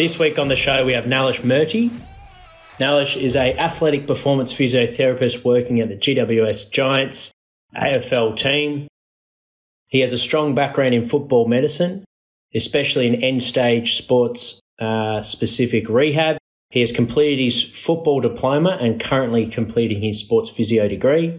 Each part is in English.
This week on the show, we have Nalesh Murti. Nalish is a athletic performance physiotherapist working at the GWS Giants AFL team. He has a strong background in football medicine, especially in end stage sports uh, specific rehab. He has completed his football diploma and currently completing his sports physio degree.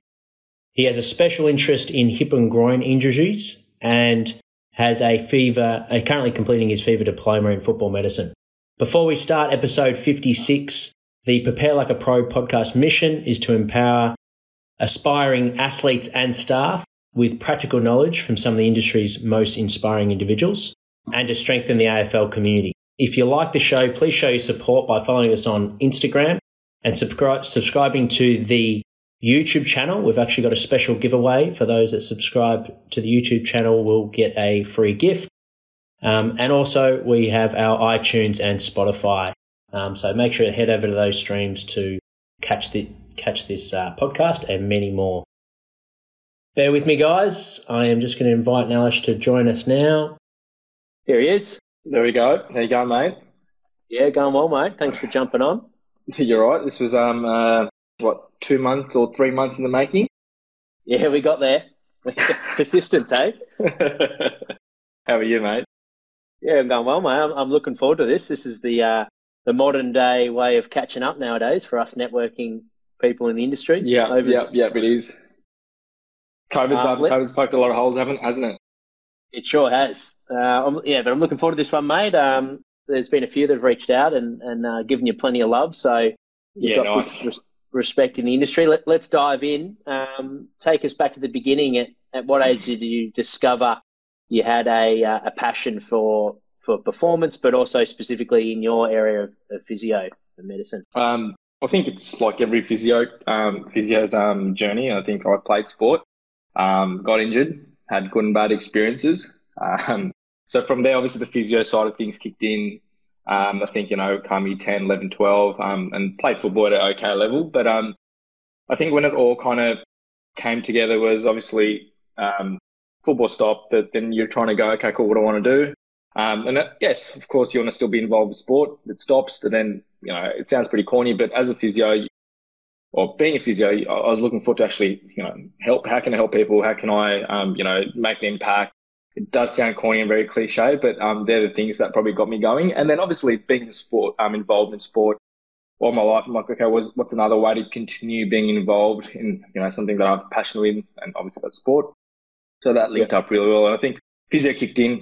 He has a special interest in hip and groin injuries and has a FIFA, uh, currently completing his FIFA diploma in football medicine. Before we start episode 56, the Prepare Like a Pro podcast mission is to empower aspiring athletes and staff with practical knowledge from some of the industry's most inspiring individuals and to strengthen the AFL community. If you like the show, please show your support by following us on Instagram and subscribe, subscribing to the YouTube channel. We've actually got a special giveaway for those that subscribe to the YouTube channel will get a free gift. Um, and also we have our iTunes and Spotify. Um, so make sure to head over to those streams to catch the catch this uh, podcast and many more. Bear with me, guys. I am just going to invite Nalesh to join us now. Here he is. There we go. How you going, mate? Yeah, going well, mate. Thanks for jumping on. You're right. This was um uh, what two months or three months in the making. Yeah, we got there. Persistence, eh? How are you, mate? Yeah, I'm going well, mate. I'm, I'm looking forward to this. This is the uh, the modern day way of catching up nowadays for us networking people in the industry. Yeah, Over... yeah, yeah, it is. COVID's, um, COVID's poked a lot of holes, haven't hasn't it? It sure has. Uh, yeah, but I'm looking forward to this one, mate. Um, there's been a few that have reached out and, and uh, given you plenty of love. So you've yeah, got nice. res- respect in the industry. Let, us dive in. Um, take us back to the beginning. At, at what age did you discover you had a, uh, a passion for for performance, but also specifically in your area of, of physio and medicine? Um, I think it's like every physio um, physio's um, journey. I think I played sport, um, got injured, had good and bad experiences. Um, so from there, obviously the physio side of things kicked in. Um, I think, you know, come 10, 11, 12, um, and played football at an okay level. But I think when it all kind of came together was obviously um, football stopped, but then you're trying to go, okay, cool, what do I want to do? Um, and it, yes, of course, you want to still be involved with sport. It stops, but then, you know, it sounds pretty corny, but as a physio, or being a physio, I was looking forward to actually, you know, help. How can I help people? How can I, um, you know, make an impact? It does sound corny and very cliche, but um, they're the things that probably got me going. And then obviously being in sport, I'm um, involved in sport all my life. I'm like, okay, what's, what's another way to continue being involved in, you know, something that I'm passionate in, and obviously that's sport. So that linked yeah. up really well. And I think physio kicked in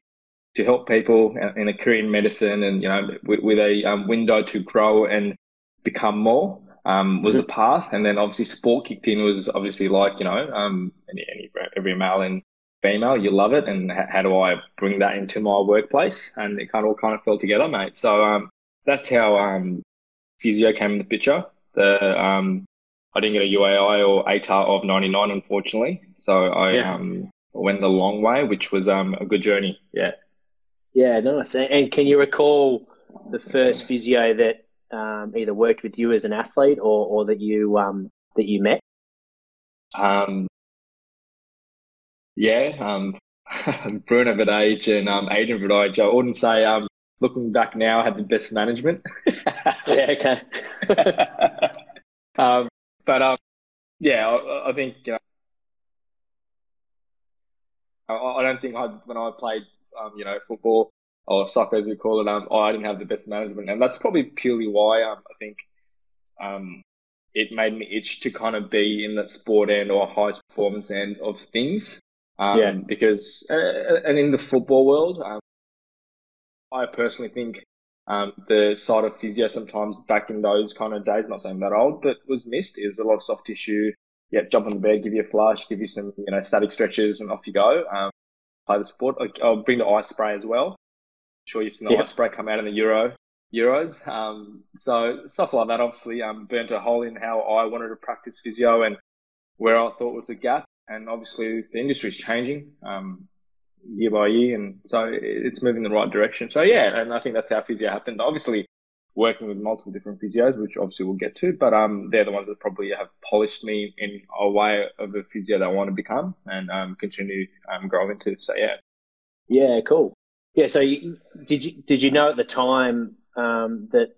to help people in a career in medicine, and you know, with, with a um, window to grow and become more um, was mm-hmm. the path. And then obviously sport kicked in was obviously like, you know, um, any, any, every male and female, you love it. And h- how do I bring that into my workplace? And it kind of all kind of fell together, mate. So, um, that's how, um, physio came in the picture. The, um, I didn't get a UAI or ATAR of 99, unfortunately. So I, yeah. um, went the long way, which was, um, a good journey. Yeah. Yeah, nice. And can you recall the first physio that um, either worked with you as an athlete or, or that you um, that you met? Um, yeah, um, Bruno Vidage and um, Adrian Vidage. I wouldn't say um, looking back now, I had the best management. yeah, okay. um, but um, yeah, I, I think you know, I, I don't think I when I played um, you know football or soccer as we call it, um, I didn't have the best management, and that's probably purely why um, I think um, it made me itch to kind of be in that sport end or highest performance end of things. Um, yeah. Because uh, uh, and in the football world, um, I personally think um, the side of physio sometimes back in those kind of days, not saying that old, but was missed. Is a lot of soft tissue. Yeah, jump on the bed, give you a flush, give you some you know static stretches, and off you go. Um, play the sport. I'll bring the ice spray as well sure you've seen the yep. ice spray come out in the Euro Euros. Um, so stuff like that obviously um, burnt a hole in how I wanted to practice physio and where I thought was a gap. And obviously the industry is changing um, year by year, and so it's moving in the right direction. So yeah, and I think that's how physio happened. Obviously working with multiple different physios, which obviously we'll get to, but um, they're the ones that probably have polished me in a way of a physio that I want to become and um, continue um, grow into. So yeah. Yeah, cool. Yeah. So you, did you did you know at the time um, that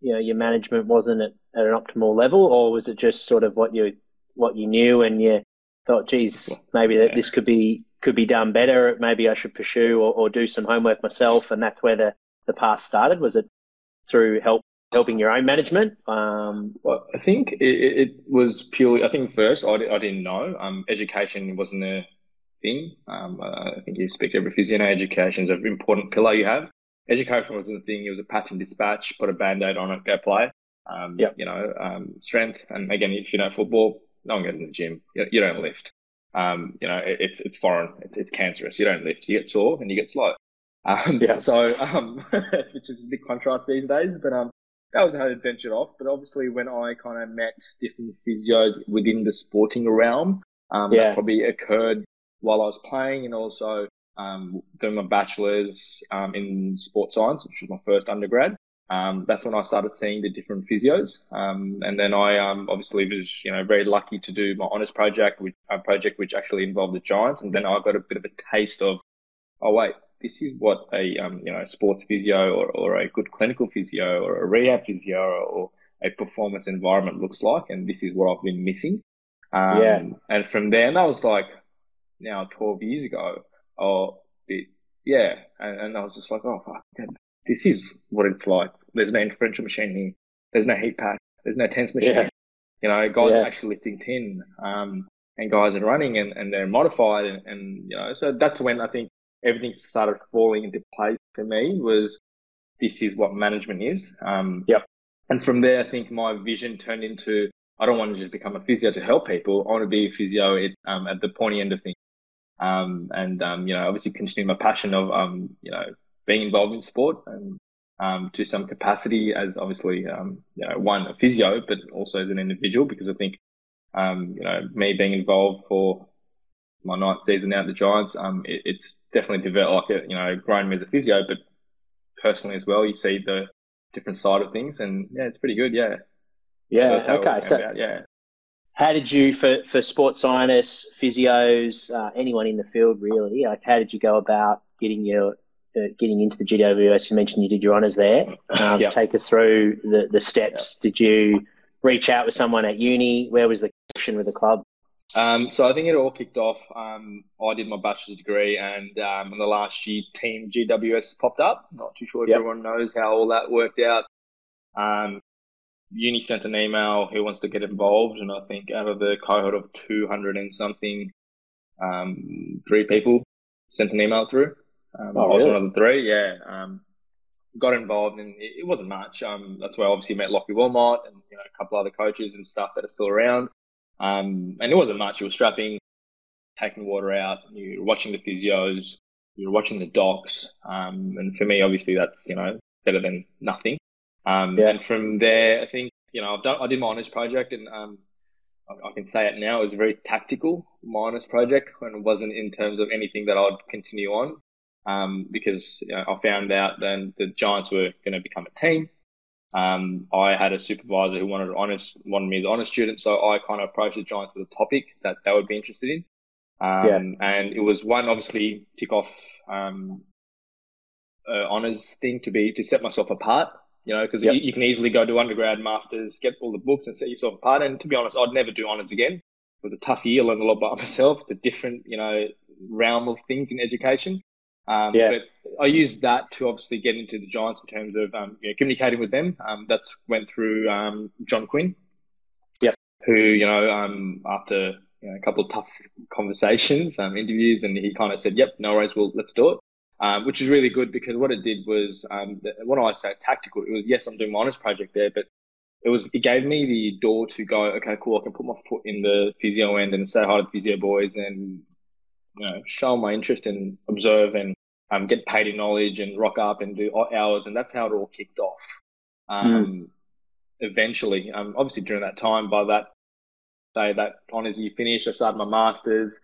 you know your management wasn't at, at an optimal level, or was it just sort of what you what you knew and you thought, geez, maybe that this could be could be done better. Maybe I should pursue or, or do some homework myself, and that's where the the path started. Was it through help helping your own management? Um, well, I think it, it, was purely. I think first I, I didn't know. Um, education wasn't a thing. Um, I think you speak to every physio. education is an important pillar you have. Education wasn't a thing. It was a patch and dispatch. Put a band aid on it. Go play. Um, yep. You know, um, strength. And again, if you know football, no one goes in the gym. You, you don't lift. Um, you know, it, it's it's foreign. It's it's cancerous. You don't lift. You get sore and you get slow. Um, yeah. So, um, which is a big contrast these days. But um, that was how it ventured off. But obviously, when I kind of met different physios within the sporting realm, um, yeah. that probably occurred while I was playing and also um, doing my bachelor's um, in sports science, which was my first undergrad. Um, that's when I started seeing the different physios. Um, and then I um, obviously was, you know, very lucky to do my honors project, which, a project which actually involved the Giants. And then I got a bit of a taste of, oh wait, this is what a, um, you know, sports physio or, or a good clinical physio or a rehab physio or a performance environment looks like. And this is what I've been missing. Um, yeah. And from there, and that was like now 12 years ago or it, yeah. And, and I was just like, oh, fuck, this is what it's like. There's no interferential machine here. There's no heat pack. There's no TENS machine. Yeah. You know, guys yeah. are actually lifting tin, um, and guys are running and, and they're modified and, and, you know, so that's when I think everything started falling into place for me was this is what management is. Um, yep. And from there, I think my vision turned into, I don't want to just become a physio to help people. I want to be a physio at, um, at the pointy end of things. Um, and, um, you know, obviously continue my passion of, um, you know, being involved in sport and um, to some capacity as obviously um, you know one a physio, but also as an individual because I think um, you know me being involved for my ninth season now at the Giants, um, it, it's definitely developed like it, you know grown me as a physio, but personally as well, you see the different side of things, and yeah, it's pretty good. Yeah. Yeah. okay. So yeah. How did you, for, for sports scientists, physios, uh, anyone in the field really, like how did you go about getting your uh, getting into the GWS, you mentioned you did your honours there. Um, yep. Take us through the, the steps. Yep. Did you reach out with someone at uni? Where was the connection with the club? Um, so I think it all kicked off. Um, I did my bachelor's degree, and um, in the last year, Team GWS popped up. Not too sure if yep. everyone knows how all that worked out. Um, uni sent an email who wants to get involved, and I think out of the cohort of 200 and something, um, three people sent an email through. Um, oh, I was really? one of the three. Yeah. Um, got involved and it, it, wasn't much. Um, that's where I obviously met Lockie Wilmot and you know a couple other coaches and stuff that are still around. Um, and it wasn't much. It was strapping, taking water out. You're watching the physios. You're watching the docs. Um, and for me, obviously, that's you know better than nothing. Um, yeah. And from there, I think you know I've done. I did my honors project and um, I, I can say it now. It was a very tactical my honors project, and it wasn't in terms of anything that I'd continue on um, because you know, I found out then the Giants were going to become a team. Um, I had a supervisor who wanted honest, wanted me as an honor student, so I kind of approached the Giants with a topic that they would be interested in. Um, yeah. And it was one obviously tick off um, uh, honors thing to be to set myself apart. You know, because yep. you, you, can easily go to undergrad, masters, get all the books, and set yourself apart. And to be honest, I'd never do honors again. It was a tough year, learned a lot by myself. It's a different, you know, realm of things in education. Um, yeah. But I used that to obviously get into the Giants in terms of um, you know, communicating with them. Um, that's went through um, John Quinn. Yep. Who you know um, after you know, a couple of tough conversations, um, interviews, and he kind of said, "Yep, no worries, well let's do it." Um, which is really good because what it did was, um, when I say tactical, it was yes, I'm doing my honors project there, but it was it gave me the door to go, okay, cool, I can put my foot in the physio end and say hi to the physio boys and you know, show my interest and observe and um, get paid in knowledge and rock up and do hours. And that's how it all kicked off. Um, mm. Eventually, um, obviously during that time, by that day, that honors year finished, I started my masters.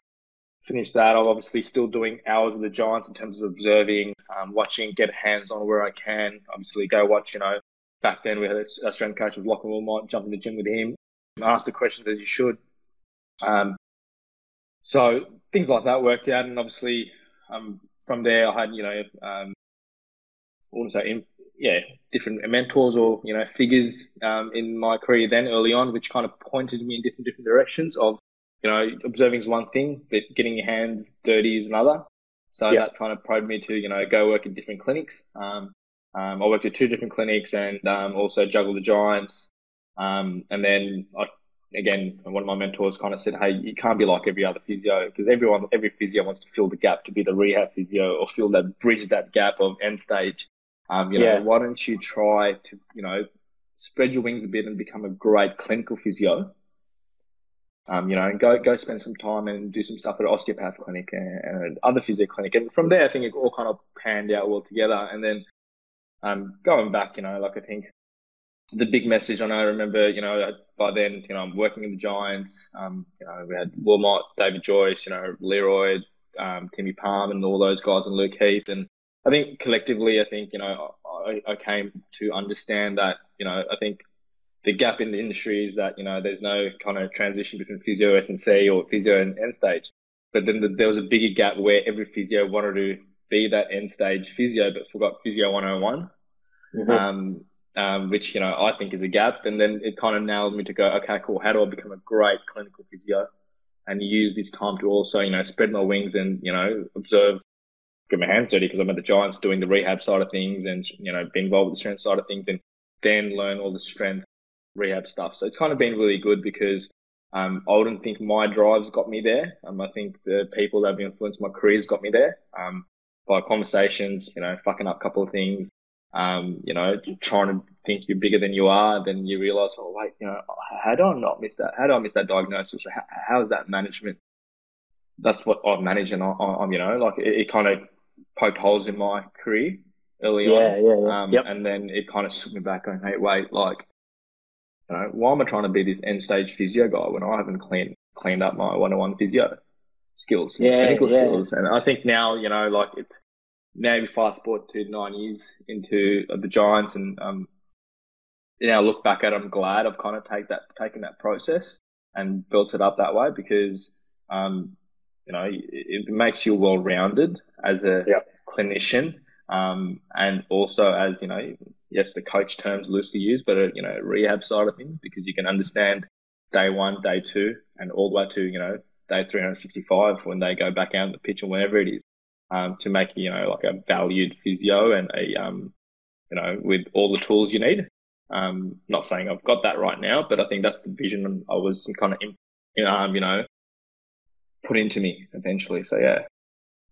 Finished that. I'm obviously still doing hours of the Giants in terms of observing, um, watching, get hands on where I can. Obviously, go watch. You know, back then we had a strength coach with Lachlan Wilmot, jump in the gym with him, ask the questions as you should. Um, so things like that worked out, and obviously um, from there I had you know um, also in, yeah, different mentors or you know figures um, in my career then early on, which kind of pointed me in different different directions. Of you know, observing is one thing, but getting your hands dirty is another. So that kind of probed me to you know go work in different clinics. Um, um, I worked at two different clinics and um, also juggled the Giants. Um, and then I, again, one of my mentors kind of said, "Hey, you can't be like every other physio because everyone, every physio wants to fill the gap to be the rehab physio or fill that bridge that gap of end stage." Um, you know, why don't you try to, you know, spread your wings a bit and become a great clinical physio? Um, you know, and go go spend some time and do some stuff at an osteopath clinic and, and other physio clinic. And from there, I think it all kind of panned out well together. And then um, going back, you know, like I think the big message, and I remember, you know, by then, you know, I'm working in the Giants. Um, you know, we had Wilmot, David Joyce, you know, Leroy, um, Timmy Parham, and all those guys, and Luke Heath, and I think collectively, I think, you know, I, I came to understand that, you know, I think the gap in the industry is that, you know, there's no kind of transition between physio S and C or physio and end stage. But then the, there was a bigger gap where every physio wanted to be that end stage physio, but forgot physio 101. Mm-hmm. Um, um, which, you know, I think is a gap. And then it kind of nailed me to go, okay, cool. How do I become a great clinical physio and use this time to also, you know, spread my wings and, you know, observe get my hands dirty because I'm at the Giants doing the rehab side of things and, you know, be involved with the strength side of things and then learn all the strength rehab stuff. So it's kind of been really good because um, I wouldn't think my drives got me there. Um, I think the people that have influenced my careers got me there um, by conversations, you know, fucking up a couple of things, um, you know, trying to think you're bigger than you are. Then you realize, oh, wait, you know, how do I not miss that? How do I miss that diagnosis? How, how is that management? That's what I've managed and I, am you know, like it, it kind of poked holes in my career early yeah, on. Yeah, yeah. Um, yep. And then it kind of took me back going, hey, wait, like, you know, why am I trying to be this end stage physio guy when I haven't cleaned cleaned up my one on one physio skills, yeah, technical yeah. skills? And I think now, you know, like it's now you fast forward to nine years into the Giants, and um, you know, look back at, it, I'm glad I've kind of take that taken that process and built it up that way because um, you know, it, it makes you well rounded as a clinician. Um, and also as, you know, yes, the coach terms loosely used, but, a, you know, rehab side of things, because you can understand day one, day two, and all the way to, you know, day 365 when they go back out on the pitch or whenever it is, um, to make, you know, like a valued physio and a, um, you know, with all the tools you need. Um, not saying I've got that right now, but I think that's the vision I was kind of, um, you know, put into me eventually. So yeah.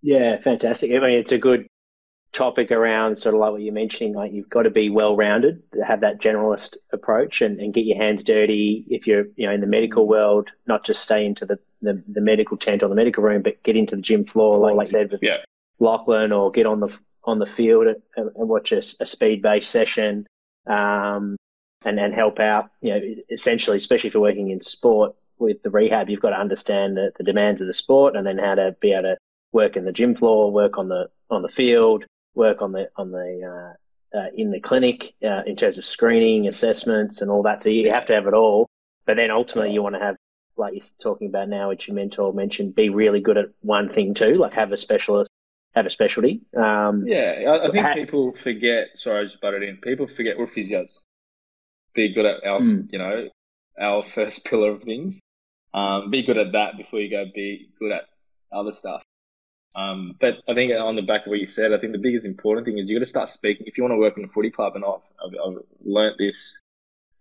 Yeah, fantastic. I mean, it's a good topic around sort of like what you're mentioning. Like you've got to be well rounded, have that generalist approach, and, and get your hands dirty. If you're you know in the medical mm. world, not just stay into the, the, the medical tent or the medical room, but get into the gym floor, like, like you said with yeah. Lachlan, or get on the on the field and, and watch a, a speed based session. Um, and, and help out, you know, essentially, especially if you're working in sport, with the rehab, you've got to understand the, the demands of the sport and then how to be able to work in the gym floor, work on the on the field, work on the on the uh, uh, in the clinic uh, in terms of screening, assessments, and all that. So you have to have it all. But then ultimately, you want to have, like you're talking about now, which your mentor mentioned, be really good at one thing too. Like have a specialist, have a specialty. Um, yeah, I, I think ha- people forget. Sorry, I just butted in. People forget we're physios. Be good at our, mm. you know, our first pillar of things. Um, be good at that before you go be good at other stuff. Um, but I think on the back of what you said, I think the biggest important thing is you got to start speaking. If you want to work in a footy club, and I've, I've, I've learnt this,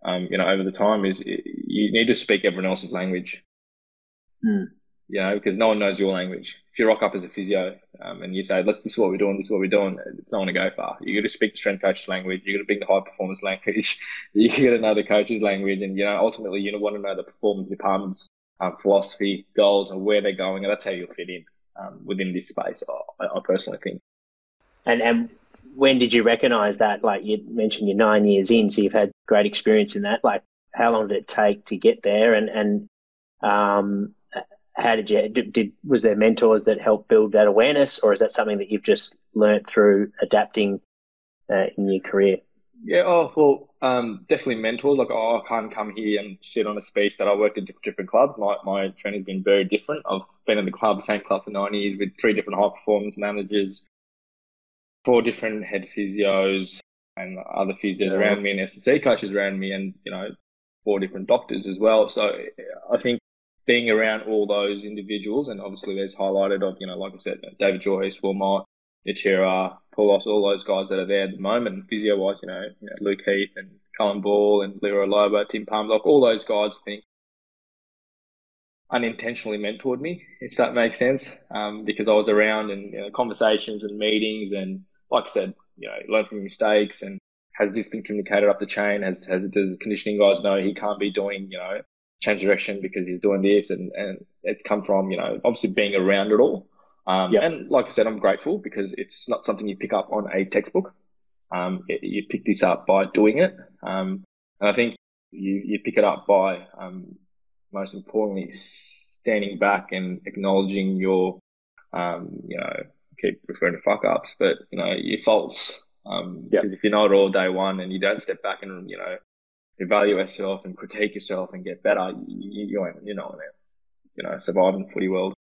um, you know, over the time, is you need to speak everyone else's language. Mm. You know, because no one knows your language. If you rock up as a physio um, and you say, "Let's this is what we're doing, this is what we're doing," it's not going to go far. You got to speak the strength coach's language. You got to speak the high performance language. you got to know the coach's language, and you know, ultimately, you want to know the performance department's um, philosophy, goals, and where they're going, and that's how you'll fit in um, within this space. I, I, personally think. And and when did you recognise that? Like you mentioned, you're nine years in, so you've had great experience in that. Like, how long did it take to get there? And and um, how did you did, did was there mentors that helped build that awareness, or is that something that you've just learnt through adapting uh, in your career? Yeah, oh well, um, definitely mentors. Like, oh, I can't come here and sit on a space that I worked at different, clubs. My my training's been very different. I've been in the club, same club for nine years with three different high performance managers, four different head physios, and other physios yeah. around me and S&C coaches around me and, you know, four different doctors as well. So I think being around all those individuals, and obviously there's highlighted of, you know, like I said, David Joyce, Wilmot, Yatira, Paulos, all those guys that are there at the moment. Physio wise, you know, Luke Heath and Cullen Ball and Leroy Lobo, Tim Palmlock, all those guys I think unintentionally mentored me, if that makes sense, um, because I was around in you know, conversations and meetings and like I said, you know, learn from mistakes and has this been communicated up the chain? Has has does the conditioning guys know he can't be doing you know change direction because he's doing this and and it's come from you know obviously being around it all. Um, yep. And like I said, I'm grateful because it's not something you pick up on a textbook. Um, it, you pick this up by doing it. Um, and I think you, you pick it up by, um, most importantly, standing back and acknowledging your, um, you know, keep referring to fuck ups, but you know, your faults. Um, yep. because if you're not all day one and you don't step back and, you know, evaluate yourself and critique yourself and get better, you, you, you're not going to, you know, survive in the footy world.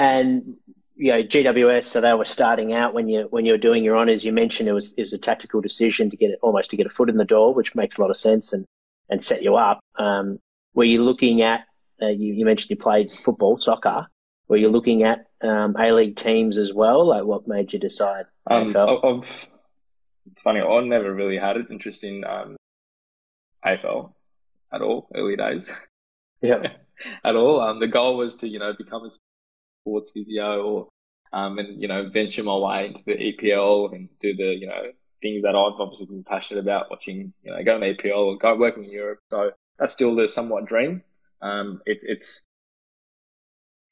And you know, GWS, so they were starting out when you when you were doing your honours. You mentioned it was it was a tactical decision to get it almost to get a foot in the door, which makes a lot of sense and and set you up. Um, were you looking at? Uh, you, you mentioned you played football, soccer. Were you looking at um, A League teams as well? Like, what made you decide? Um, I've, it's funny. I never really had an interest in um, AFL at all early days. Yeah, at all. Um, the goal was to you know become a sports physio or um, and you know venture my way into the EPL and do the you know things that I've obviously been passionate about watching you know going to EPL or go working in Europe. So that's still the somewhat dream. Um, it, it's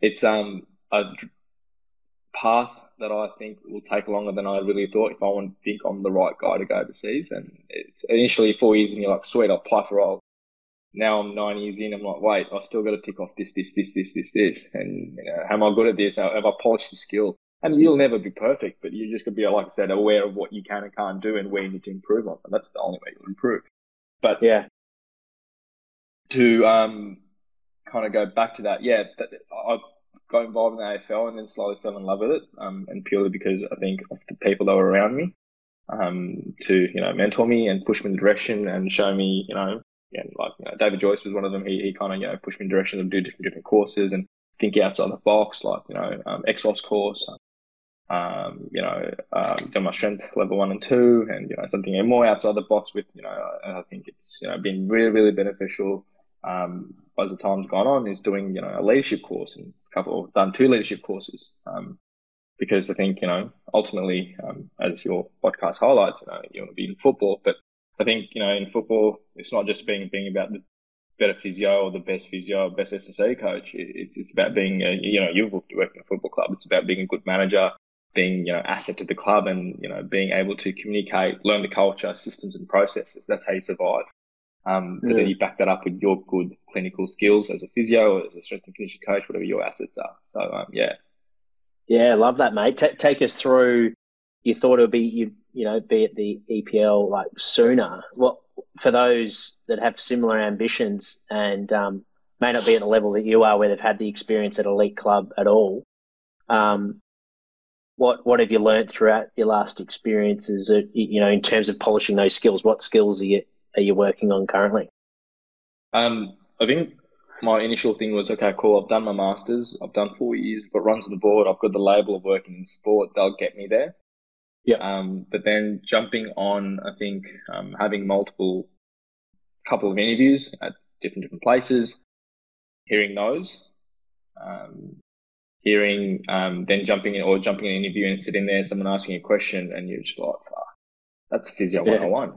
it's um a path that I think will take longer than I really thought if I want to think I'm the right guy to go overseas. And it's initially four years and you're like, sweet, I'll apply for all now I'm nine years in. I'm like, wait, I still got to tick off this, this, this, this, this, this. And you know, am I good at this? Have I polished the skill? And you'll never be perfect, but you just got to be, like I said, aware of what you can and can't do and where you need to improve on. And that's the only way you'll improve. But yeah, to um, kind of go back to that, yeah, that, I got involved in the AFL and then slowly fell in love with it. Um, and purely because I think of the people that were around me, um, to you know mentor me and push me in the direction and show me you know and like you know, David Joyce was one of them. He, he kind of you know pushed me in direction of do different different courses and think outside the box, like you know um, Exos course, um, you know um, done my strength level one and two, and you know something more outside the box with you know I think it's you know been really really beneficial. Um, as the time's gone on, is doing you know a leadership course and a couple done two leadership courses. Um, because I think you know ultimately, um, as your podcast highlights, you know you want to be in football, but I think you know in football, it's not just being being about the better physio or the best physio, best S&C coach. It's it's about being a, you know you've worked in a football club. It's about being a good manager, being you know asset to the club, and you know being able to communicate, learn the culture, systems, and processes. That's how you survive. Um, but then you back that up with your good clinical skills as a physio, or as a strength and conditioning coach, whatever your assets are. So um, yeah, yeah, love that, mate. T- take us through. You thought it would be you you know, be at the EPL like sooner. What for those that have similar ambitions and um, may not be at the level that you are, where they've had the experience at elite club at all. Um, what what have you learned throughout your last experiences? you know, in terms of polishing those skills, what skills are you are you working on currently? Um, I think my initial thing was okay, cool. I've done my masters. I've done four years. Got runs on the board. I've got the label of working in sport. They'll get me there. Yeah. Um, but then jumping on, I think um, having multiple couple of interviews at different different places, hearing those, um, hearing um, then jumping in or jumping in an interview and sitting there, someone asking a question, and you're just like, oh, that's physio yeah. 101.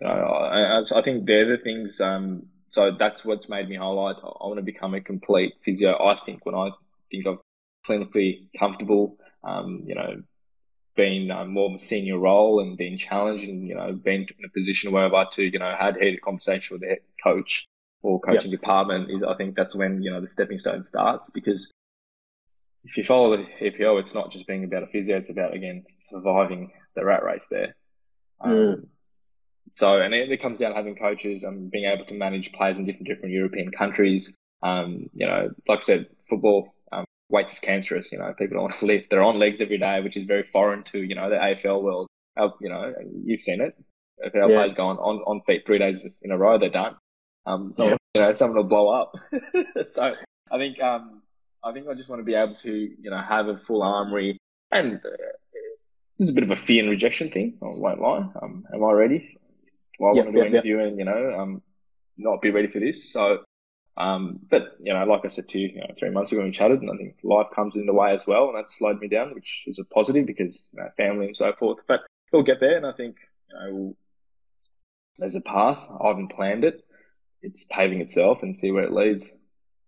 You know, I, I think they're the things. Um, so that's what's made me highlight. I want to become a complete physio. I think when I think of clinically comfortable, um, you know, been um, more of a senior role and been challenged and, you know, been in a position where I've had to, you know, had heated conversation with the head coach or coaching yep. department is I think that's when, you know, the stepping stone starts because if you follow the EPL, it's not just being about a physio, it's about, again, surviving the rat race there. Um, mm. So, and it, it, comes down to having coaches and being able to manage players in different, different European countries. Um, you know, like I said, football, weights is cancerous. You know, people don't want to lift. They're on legs every day, which is very foreign to you know the AFL world. our, you know, you've seen it. If our Yeah. players go on, on, on feet three days in a row, they're done. Um, so Yeah. you know, someone will blow up. so I think um, I think I just want to be able to you know have a full armory, and uh, there's a bit of a fear and rejection thing. I won't lie. Um, am I ready? Do I Yep, want to do yep, an interview and you know um, not be ready for this? So. Um, but you know, like I said to you, you know, three months ago we chatted, and I think life comes in the way as well, and that slowed me down, which is a positive because you know, family and so forth. But we'll get there, and I think you know we'll, there's a path. I haven't planned it. It's paving itself, and see where it leads.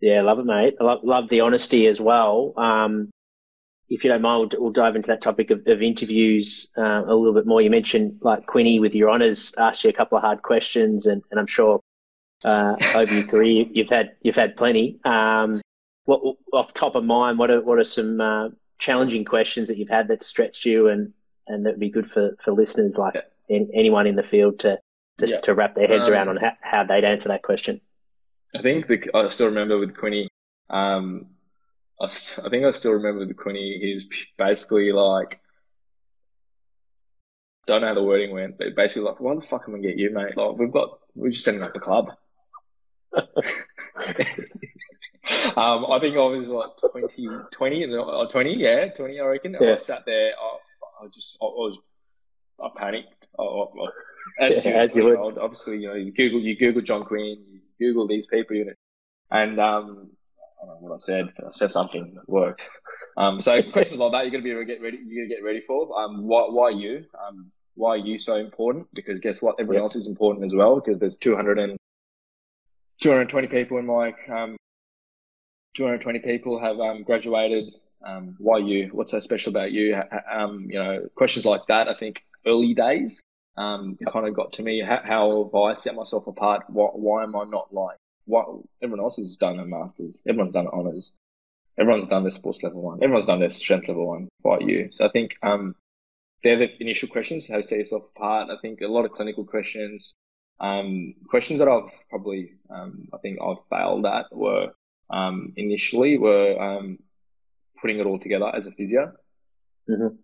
Yeah, love it, mate. I love, love the honesty as well. Um, if you don't mind, we'll, we'll dive into that topic of, of interviews uh, a little bit more. You mentioned like Quinny with your honours asked you a couple of hard questions, and, and I'm sure uh, over your career you've had you've had plenty. Um, what off top of mind, what are what are some uh, challenging questions that you've had that stretched you, and and that would be good for, for listeners like an- anyone in the field to to, Yeah. to wrap their heads Um, around on how, how they'd answer that question. I think the, I still remember with Quinny. Um, I, st- I think I still remember with Quinny. He was basically like, don't know how the wording went, but basically like, why the fuck am I gonna get you, mate? Like, we've got, we're just setting up the club. Um, I think I was like 20, 20, or 20, yeah, 20, I reckon. Yeah. I sat there, I, I just, I was, I panicked. I, I, I- as, Yeah, you, as you would. know, obviously, you know, you Google, you Google John Quinn, you Google these people, you know, and um, I don't know what I said. I said something that worked. Um, so questions like that, you're gonna be get ready. You're gonna get ready for. Um, why, why you? Um, why are you so important? Because guess what? Everyone Yep. else is important as well. Because there's 200 and 220 people in my um, 220 people have um, graduated. Um, why you? What's so special about you? Um, you know, questions like that. I think early days um, kind of got to me. How, how have I set myself apart? Why, why am I not like what everyone else has done? A masters. Everyone's done honors. Everyone's done their sports level one. Everyone's done their strength level one. Why you? So I think um, they're the initial questions. How to set yourself apart. I think a lot of clinical questions. Um, questions that I've probably, um, I think I've failed at were um, initially were um, putting it all together as a physio. Mhm.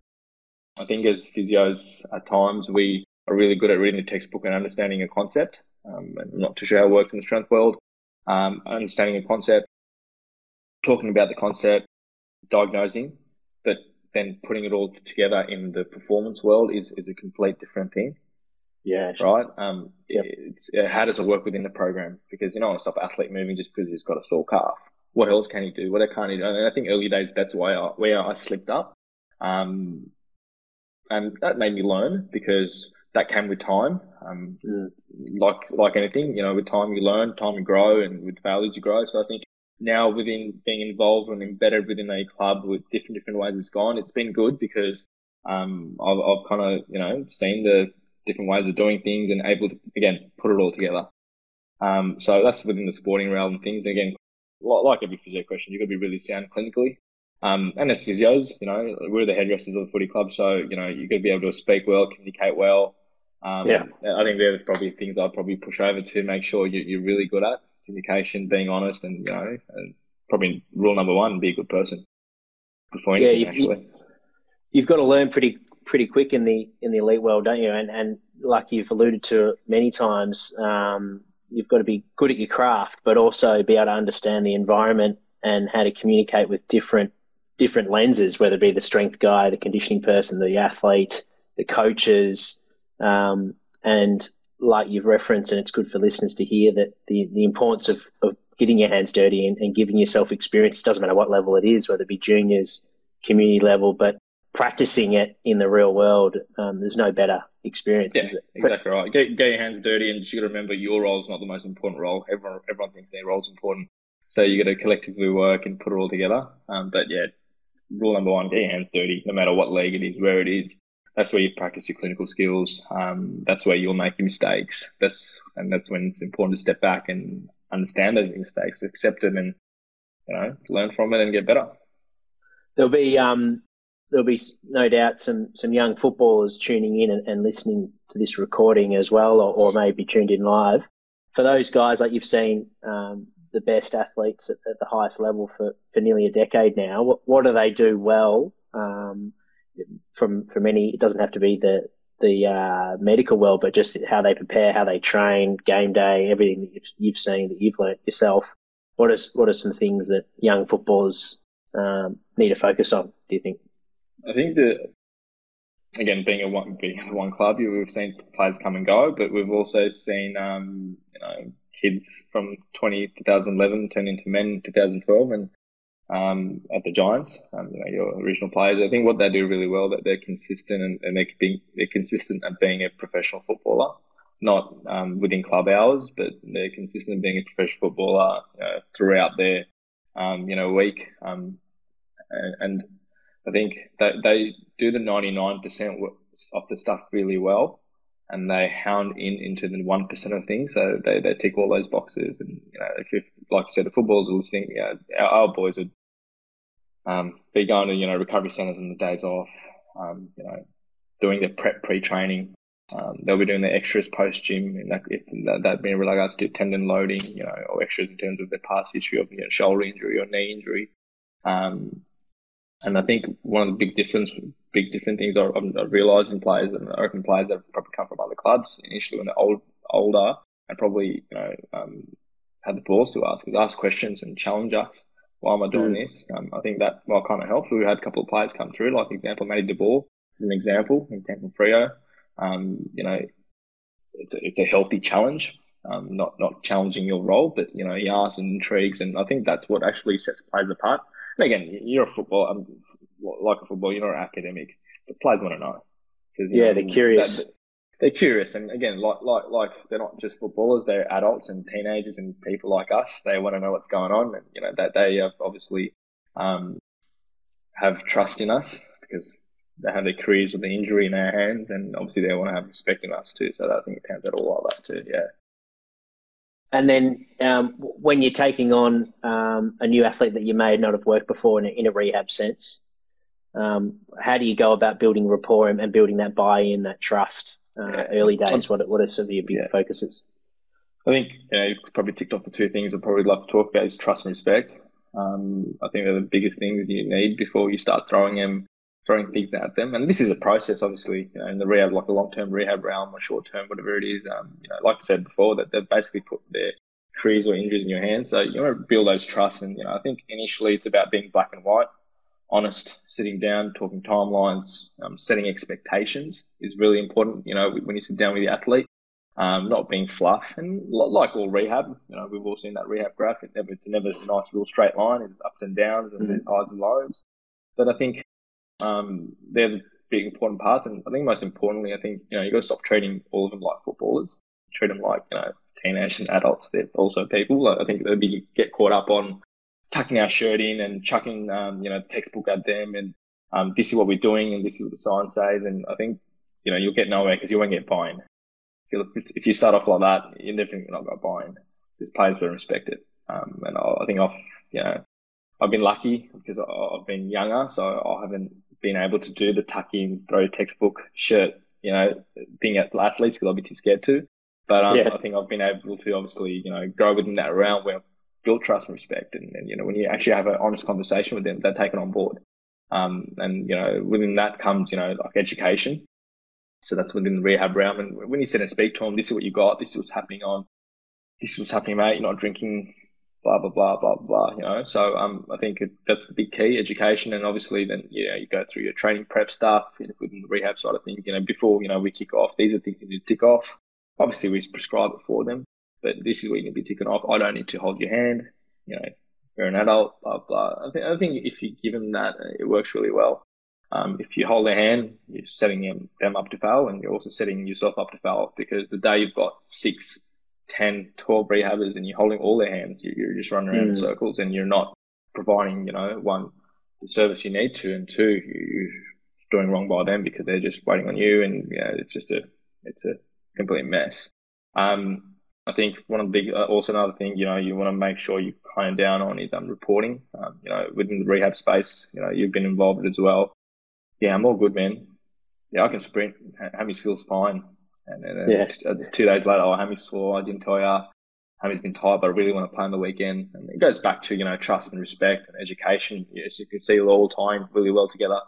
I think as physios, at times we are really good at reading a textbook and understanding a concept. Um, and I'm not too sure how it works in the strength world. Um, understanding a concept, talking about the concept, diagnosing, but then putting it all together in the performance world is, is a complete different thing Yeah, sure. right? Um, Yep. it's uh, how does it work within the program? Because you don't want to stop an athlete moving just because he's got a sore calf. What else can he do? What can't he do? And I think early days that's why I, where I slipped up, um, and that made me learn because that came with time. Um, Mm. like like anything, you know, with time you learn, time you grow, and with failures you grow. So I think now within being involved and embedded within a club with different different ways it's gone, it's been good because um, I've, I've kind of you know seen the different ways of doing things and able to again put it all together. Um, so that's within the sporting realm and things. Again, like every physio question, you've got to be really sound clinically. Um, and as physios, you know, we're the headresters of the footy club, so you know you've got to be able to speak well, communicate well. Um, Yeah. I think they're probably things I'd probably push over to make sure you, you're really good at communication, being honest, and you know, and probably rule number one: be a good person before Yeah, you- actually, you've got to learn pretty pretty quick in the in the elite world, don't you? And and like you've alluded to many times, um, you've got to be good at your craft, but also be able to understand the environment and how to communicate with different different lenses, whether it be the strength guy, the conditioning person, the athlete, the coaches, um, and like you've referenced, and it's good for listeners to hear that the the importance of of getting your hands dirty and, and giving yourself experience. It doesn't matter what level it is, whether it be juniors, community level, but practicing it in the real world, um, there's no better experience. yeah, is it? exactly right. Get, get your hands dirty, and you got to remember your role is not the most important role. Everyone everyone thinks their role's important, so you got to collectively work and put it all together. Um, but yeah, rule number one: get your hands dirty, no matter what league it is, where it is. That's where you practice your clinical skills. Um, that's where you'll make your mistakes. That's and that's when it's important to step back and understand those mistakes, accept them, and you know learn from it and get better. There'll be um, there'll be no doubt some some young footballers tuning in and, and listening to this recording as well, or, or maybe tuned in live. For those guys, like you've seen um, the best athletes at, at the highest level for, for nearly a decade now. What, what do they do well? Um, from from any, it doesn't have to be the the uh, medical world, but just how they prepare, how they train, game day, everything that you've, you've seen that you've learnt yourself. What is what are some things that young footballers um, need to focus on? Do you think? I think that again, being a one being a one club, we've seen players come and go, but we've also seen um, you know kids from 20, 2011 turn into men in 2012, and um, at the Giants, um, you know, your original players. I think what they do really well that they're consistent and, and they're being they're consistent at being a professional footballer. Not um, within club hours, but they're consistent at being a professional footballer throughout their um, you know week. Um, and, and I think that they do the ninety nine percent of the stuff really well, and they hound in into the one percent of things. So they, they tick all those boxes. And you know, if, if like I said, the footballers are listening, you know, our, our boys would um, be going to you know recovery centres on the days off. Um, you know, doing their prep pre-training. Um, they'll be doing their extras post gym, and that, if that, that being regards to tendon loading, you know, or extras in terms of their past history of you know, shoulder injury or knee injury. Um, and I think one of the big difference, big different things I, I realised in players and I reckon players that have probably come from other clubs initially when they're old, older and probably you know um, had the balls to ask, ask questions and challenge us why am I doing mm. this? Um, I think that well kind of helps. We had a couple of players come through, like example, Matty De Boer is an example, he came from Freo. Um, you know, it's a, it's a healthy challenge, um, not not challenging your role, but you know, he asks and intrigues, and I think that's what actually sets players apart. And again, you're a football, um, like a football, you're not an academic, but players want to know. Yeah, know, they're curious. That, they're curious, and again, like like like they're not just footballers; they're adults and teenagers and people like us. They want to know what's going on, and you know that they have obviously um, have trust in us because they have their careers with the injury in their hands, and obviously they want to have respect in us too. So I think it pans out all like that too. Yeah. And then um, when you're taking on um, a new athlete that you may not have worked before in a, in a rehab sense, um, how do you go about building rapport and, and building that buy-in, that trust? uh, early days? What what are some of your big yeah. focuses? I think you know you've probably ticked off the two things I'd probably love to talk about is trust and respect. Um, I think they're the biggest things you need before you start throwing them, throwing things at them. And this is a process, obviously, you know, in the rehab, like a long-term rehab realm or short-term, whatever it is. Um, you know, like I said before, that they've basically put their careers or injuries in your hands. So you want to build those trusts. And you know, I think initially it's about being black and white honest, sitting down, talking timelines, um, setting expectations is really important. You know, when you sit down with the athlete, um, not being fluff. And like all rehab, you know, we've all seen that rehab graph. It never, it's never a nice real straight line. It's ups and downs and mm-hmm. highs and lows. But I think um, they're the big important parts. And I think most importantly, I think, you know, you've got to stop treating all of them like footballers. Treat them like, you know, teenagers and adults. They're also people. I think they'd be get caught up on tucking our shirt in and chucking, um, you know, the textbook at them and um, this is what we're doing and this is what the sign says. And I think, you know, you'll get nowhere because you won't get buy-in. If you, if you start off like that, you're definitely not going to buy-in because players don't respect it. Um, and I, I think I've, you know, I've been lucky because I've been younger, so I haven't been able to do the tuck in, throw textbook shirt, you know, thing at athletes because I'll be too scared to. But um, yeah. I think I've been able to obviously, you know, grow within that realm where build trust and respect. And, and, you know, when you actually have an honest conversation with them, they're taken on board. Um, and, you know, within that comes, you know, like education. So that's within the rehab realm. And when you sit and speak to them, this is what you got. This is what's happening on. This is what's happening, mate. You're not drinking, blah, blah, blah, blah, blah, you know. So, um, I think that's the big key, education. And obviously then, you know, you go through your training prep stuff within the rehab side of things, you know, before, you know, we kick off, these are things you need to tick off. Obviously we prescribe it for them but this is where you need to be ticking off. I don't need to hold your hand. You know, you're an adult, blah, blah. I think, I think if you give them that, it works really well. Um, if you hold their hand, you're setting them up to fail and you're also setting yourself up to fail because the day you've got six, 10, 12 rehabbers and you're holding all their hands, you, are just running around mm. in circles and you're not providing, you know, one, the service you need to, and two, you're doing wrong by them because they're just waiting on you and, you know, it's just a, it's a complete mess. Um, I think one of the big, uh, also another thing, you know, you want to make sure you hone down on is um, reporting. Um, you know, within the rehab space, you know, you've been involved as well. Yeah, I'm all good, man. Yeah, I can sprint. Hammy's skills fine. And then yeah. uh, two days later, oh, Hammy's sore. I didn't tell you. Hammy's been tired, but I really want to play on the weekend. And it goes back to, you know, trust and respect and education. Yes, you can see all the time really well together.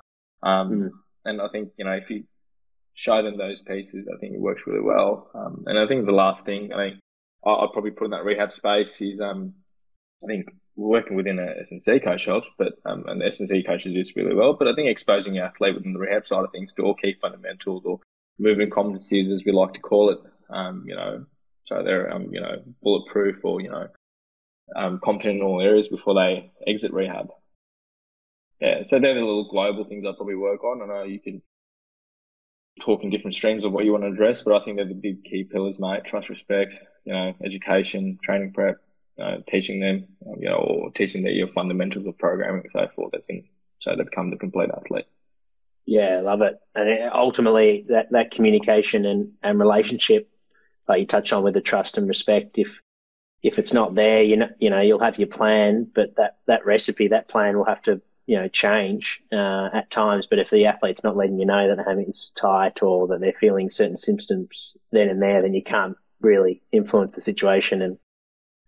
Um, mm. And I think, you know, if you show them those pieces, I think it works really well. Um, and I think the last thing I think I'll probably put in that rehab space is um, I think working within a S&C coach helps, but um, and the S&C coaches do this really well. But I think exposing your athlete within the rehab side of things to all key fundamentals or movement competencies, as we like to call it, um, you know, so they're um, you know bulletproof or you know um, competent in all areas before they exit rehab. Yeah, so they're the little global things I probably work on. I know you can talk in different streams of what you want to address, but I think they're the big key pillars, mate. Trust, respect, you know, education, training prep, uh, teaching them, you know, or teaching them your fundamentals of programming and so forth. That's in, so they become the complete athlete. Yeah, love it. And ultimately, that, that communication and, and relationship, like you touch on with the trust and respect, if if it's not there, you know, you know, you'll have your plan, but that, that recipe, that plan will have to, you know, change uh, at times. But if the athlete's not letting you know that they're having it's tight or that they're feeling certain symptoms then and there, then you can't really influence the situation and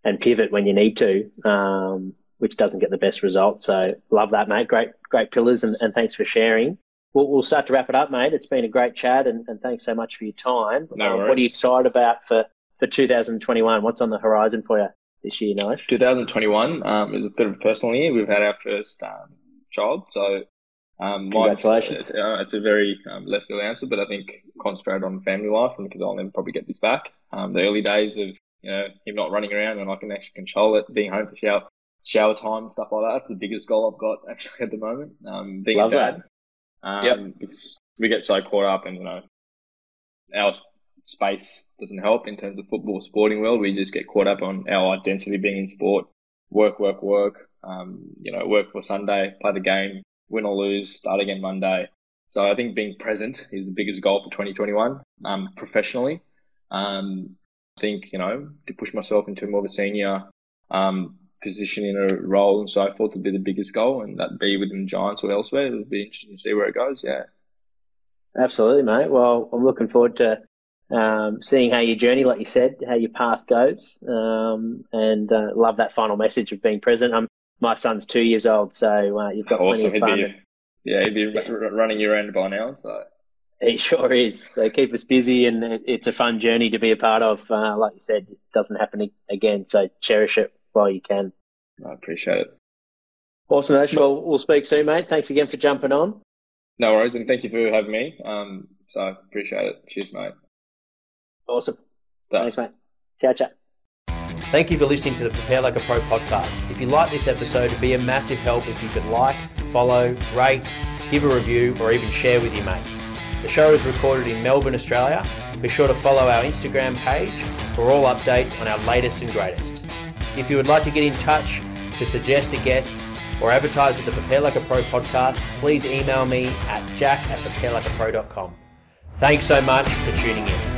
and pivot when you need to, um, which doesn't get the best result. So love that, mate. Great, great pillars, and, and thanks for sharing. We'll, we'll start to wrap it up, mate. It's been a great chat, and, and thanks so much for your time. No what are you excited about for, for 2021? What's on the horizon for you this year, Nish? 2021 um, is a bit of a personal year. We've had our first um, child, so um, Congratulations. My, uh, it's a very um, left field answer, but I think concentrate on family life because I'll never probably get this back. Um, the early days of you know, him not running around and I can actually control it, being home for shower shower time and stuff like that. That's the biggest goal I've got actually at the moment. Um, being Love a dad. Um, yep. it's, we get so caught up and, you know, our space doesn't help in terms of football sporting world. We just get caught up on our identity being in sport, work, work, work, um, you know, work for Sunday, play the game, win or lose, start again Monday. So I think being present is the biggest goal for 2021, um, professionally. Um, think, you know, to push myself into more of a senior um, position in a role and so forth would be the biggest goal, and that be within the Giants or elsewhere. It'll be interesting to see where it goes. Yeah. Absolutely, mate. Well, I'm looking forward to um, seeing how your journey, like you said, how your path goes, um, and uh, love that final message of being present. I'm, my son's two years old, so uh, you've got awesome. plenty of fun. Be, yeah, he'd be yeah. running your end by now. So it sure is. They keep us busy, and it's a fun journey to be a part of. Uh, like you said, it doesn't happen again, so cherish it while you can. I appreciate it. Awesome, Ash. Well, we'll speak soon, mate. Thanks again for jumping on. No worries, and thank you for having me. Um, so appreciate it. Cheers, mate. Awesome. Thanks, mate. Ciao, ciao. Thank you for listening to the Prepare Like a Pro podcast. If you like this episode, it'd be a massive help if you could like, follow, rate, give a review, or even share with your mates. The show is recorded in Melbourne, Australia. Be sure to follow our Instagram page for all updates on our latest and greatest. If you would like to get in touch to suggest a guest or advertise with the Prepare Like a Pro podcast, please email me at jack at preparelikeapro.com. Thanks so much for tuning in.